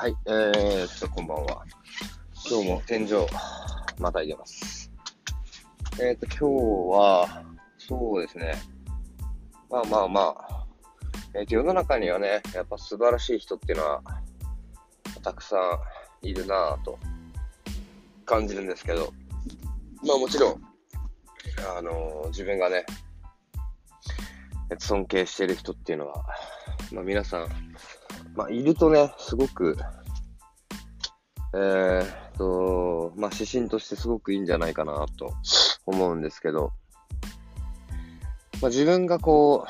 はい、えーっと、こんばんは。今日も天井、またいでます。えーっと、今日は、そうですね。まあまあまあ、えーっと、世の中にはね、やっぱ素晴らしい人っていうのは、たくさんいるなぁと感じるんですけど、まあもちろん、あのー自分がね、尊敬してる人っていうのは、まあ皆さん、まあいるとね、すごく、えーっと、まあ指針としてすごくいいんじゃないかなと思うんですけど、まあ自分がこ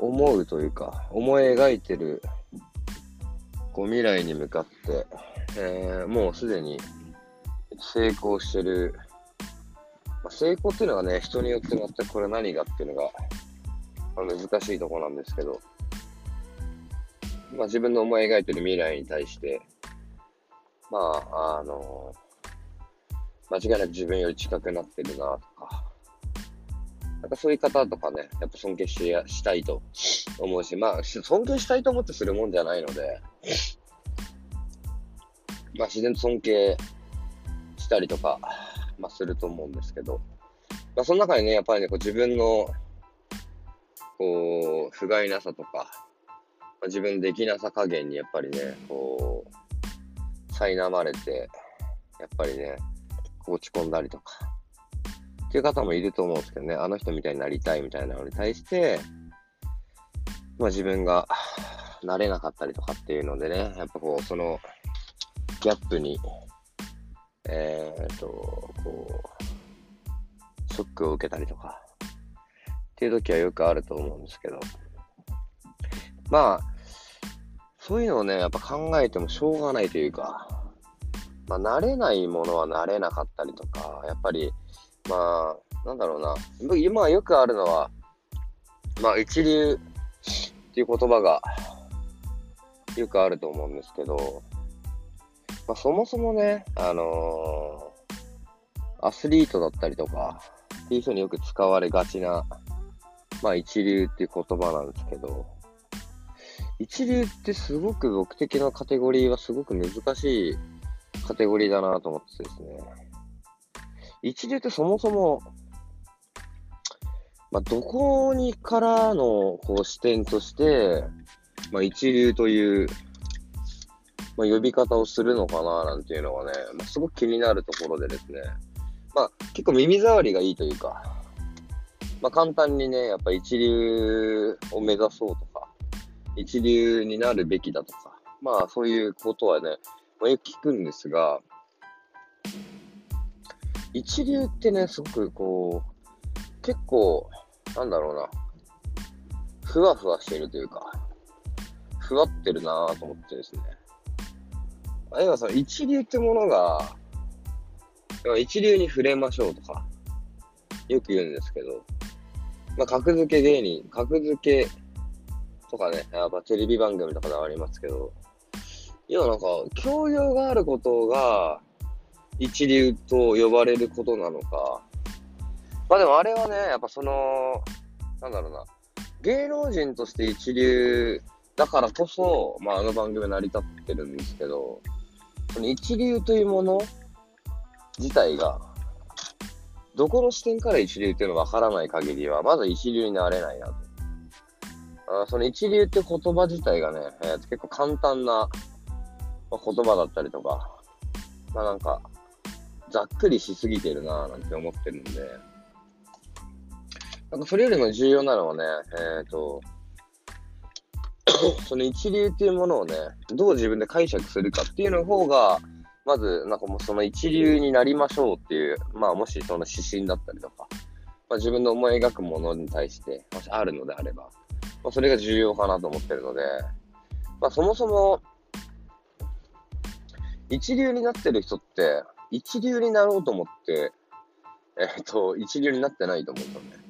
う、思うというか、思い描いてる、こう未来に向かって、えーもうすでに成功してる、まあ、成功っていうのがね、人によって全くこれ何がっていうのが、ま難しいとこなんですけど、まあ自分の思い描いてる未来に対して、まあ、あの間違いなく自分より近くなってるなとか、なんかそういう方とかね、やっぱ尊敬しやしたいと思うし、まあ、尊敬したいと思ってするもんじゃないので、まあ自然と尊敬したりとか、まあすると思うんですけど、まあその中にね、やっぱりね、こう自分の、こう、不甲斐なさとか、あ、自分のできなさ加減にやっぱりね、こう、苛まれて、やっぱりね、落ち込んだりとか、っていう方もいると思うんですけどね、あの人みたいになりたいみたいなのに対して、まあ自分がなれなかったりとかっていうのでね、やっぱこう、そのギャップに、えーっと、こう、ショックを受けたりとか、っていう時はよくあると思うんですけど、まあ、そういうのをね、やっぱ考えてもしょうがないというか、まあ、慣れないものは慣れなかったりとか、やっぱり、まあ、なんだろうな、今よくあるのは、まあ、一流っていう言葉がよくあると思うんですけど、まあ、そもそもね、あのーアスリートだったりとか、っていう人によく使われがちな、まあ、一流っていう言葉なんですけど、一流ってすごく僕的なカテゴリーはすごく難しいカテゴリーだなと思ってですね。一流ってそもそも、まあ、どこにからのこう視点として、まあ、一流という、まあ、呼び方をするのかななんていうのはね、まあ、すごく気になるところでですね、まあ、結構耳障りがいいというか、まあ、簡単にね、やっぱ一流を目指そうとか、一流になるべきだとか、まあそういうことはね、まあ、よく聞くんですが、一流ってね、すごくこう、結構、なんだろうな、ふわふわしてるというか、ふわってるなぁと思ってですね。あるいはその一流ってものが、一流に触れましょうとか、よく言うんですけど、まあ、格付け芸人、格付けとかね、やっぱテレビ番組とかではありますけど、要はなんか、教養があることが一流と呼ばれることなのか、まあでもあれはね、やっぱその、なんだろうな、芸能人として一流だからこそ、まああの番組成り立ってるんですけど、その一流というもの自体が、どこの視点から一流っていうのがわからない限りは、まず一流になれないなと。あその一流って言葉自体がね、えー結構簡単な、言葉だったりとか、まあなんか、ざっくりしすぎてるなぁなんて思ってるんで、なんかそれよりも重要なのはね、えっ、と、その一流っていうものをね、どう自分で解釈するかっていうの方が、まず、なんかもうその一流になりましょうっていう、まあもしその指針だったりとか、まあ自分の思い描くものに対して、もしあるのであれば、まあそれが重要かなと思ってるので、まあそもそも、一流になってる人って、一流になろうと思って、えっ、と、一流になってないと思うんだよね。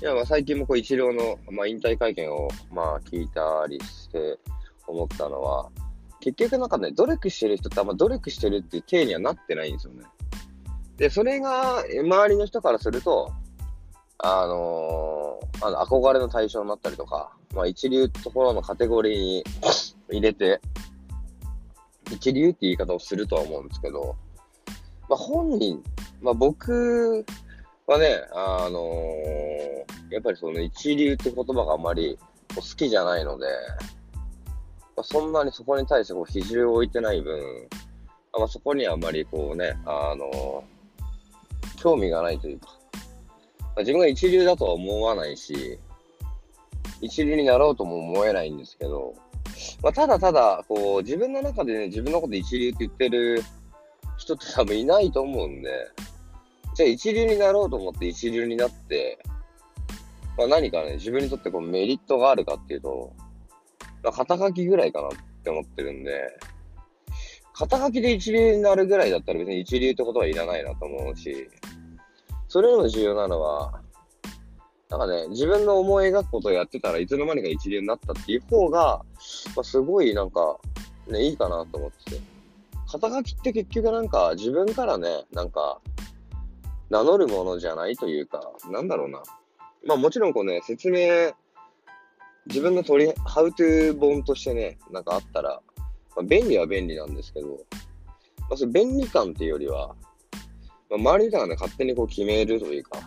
いや、まあ最近もこう一流の、まあ、引退会見を、まあ聞いたりして思ったのは、結局なんかね、努力してる人ってあんま努力してるっていう体にはなってないんですよね。で、それが周りの人からすると、あのーあの憧れの対象になったりとか、まあ一流ところのカテゴリーに入れて、一流って言い方をするとは思うんですけど、まあ本人、まあ僕はね、あのー、やっぱりその一流って言葉があまり好きじゃないので、まあ、そんなにそこに対してこう比重を置いてない分、まあ、そこにはあまりこうね、あのー、興味がないというか、自分が一流だとは思わないし、一流になろうとも思えないんですけど、まあ、ただただ、こう、自分の中でね、自分のこと一流って言ってる人って多分いないと思うんで、じゃあ一流になろうと思って一流になって、まあ、何かね、自分にとってこうメリットがあるかっていうと、まあ、肩書きぐらいかなって思ってるんで、肩書きで一流になるぐらいだったら別に一流ってことはいらないなと思うし、それよりも重要なのは、なんかね、自分の思い描くことをやってたらいつの間にか一流になったっていう方が、まあ、すごいなんか、ね、いいかなと思ってて。肩書きって結局なんか自分からね、なんか、名乗るものじゃないというか、なんだろうな。まあもちろんこうね、説明、自分の取り、ハウトゥー本としてね、なんかあったら、まあ、便利は便利なんですけど、まあ、それ便利感っていうよりは、まあ、周りの人がね、勝手にこう決めるというか、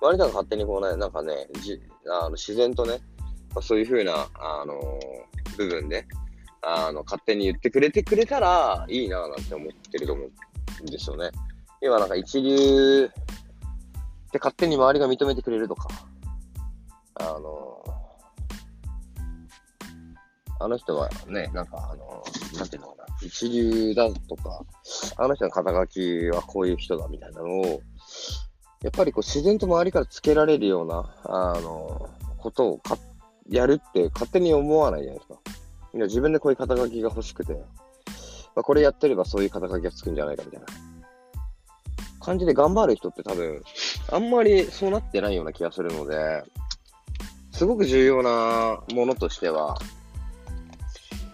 周りの人が勝手にこうね、なんかね、じあの自然とね、まあ、そういうふうな、あのー、部分で、あの、勝手に言ってくれてくれたらいいなぁなんて思ってると思うんですよね。今なんか一流って勝手に周りが認めてくれるとか、あの、あの人はね、なんかあの、なんていうのかな、一流だとか、あの人の肩書きはこういう人だみたいなのを、やっぱりこう自然と周りからつけられるような、あの、ことをかやるって勝手に思わないじゃないですか。自分でこういう肩書きが欲しくて、まあ、これやってればそういう肩書きがつくんじゃないかみたいな感じで頑張る人って多分、あんまりそうなってないような気がするので、すごく重要なものとしては、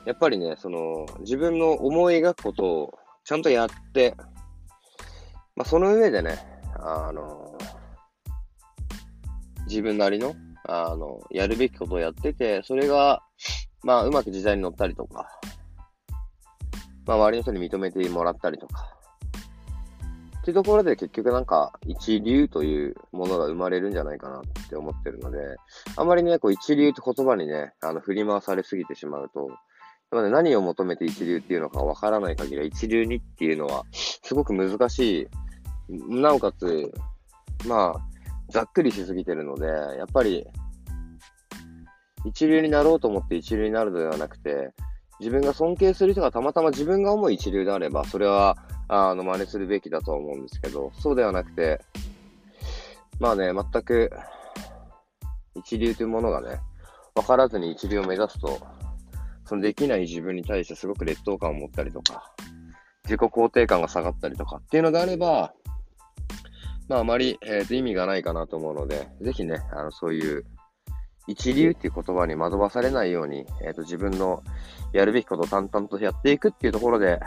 やっぱりね、その、自分の思い描くことをちゃんとやって、まあ、その上でね、あの、自分なりの、あの、やるべきことをやってて、それが、まあ、うまく時代に乗ったりとか、まあ、周りの人に認めてもらったりとか、っていうところで結局なんか一流というものが生まれるんじゃないかなって思ってるので、あまりね、こう一流って言葉にね、あの振り回されすぎてしまうと、ね、何を求めて一流っていうのかわからない限りは一流にっていうのはすごく難しい。なおかつ、まあ、ざっくりしすぎてるので、やっぱり一流になろうと思って一流になるのではなくて、自分が尊敬する人がたまたま自分が思う一流であれば、それはあの、真似するべきだと思うんですけど、そうではなくて、まあね、全く、一流というものがね、分からずに一流を目指すと、そのできない自分に対してすごく劣等感を持ったりとか、自己肯定感が下がったりとかっていうのであれば、まああまり、えー、と意味がないかなと思うので、ぜひね、あのそういう一流っていう言葉に惑わされないように、えー、と自分のやるべきことを淡々とやっていくっていうところで、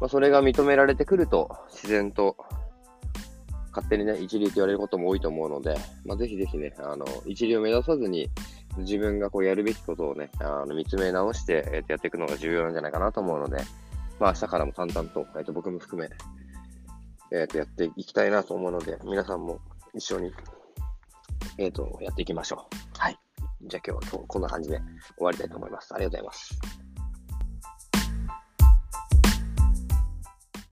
まあ、それが認められてくると、自然と、勝手にね、一流と言われることも多いと思うので、まあ、ぜひぜひね、あの、一流を目指さずに、自分がこうやるべきことをね、あの見つめ直して、えー、とやっていくのが重要なんじゃないかなと思うので、まあ、明日からも淡々と、えー、と僕も含め、えー、とやっていきたいなと思うので、皆さんも一緒に、え、ー、と、やっていきましょう。はい。じゃあ今日はこんな感じで終わりたいと思います。ありがとうございます。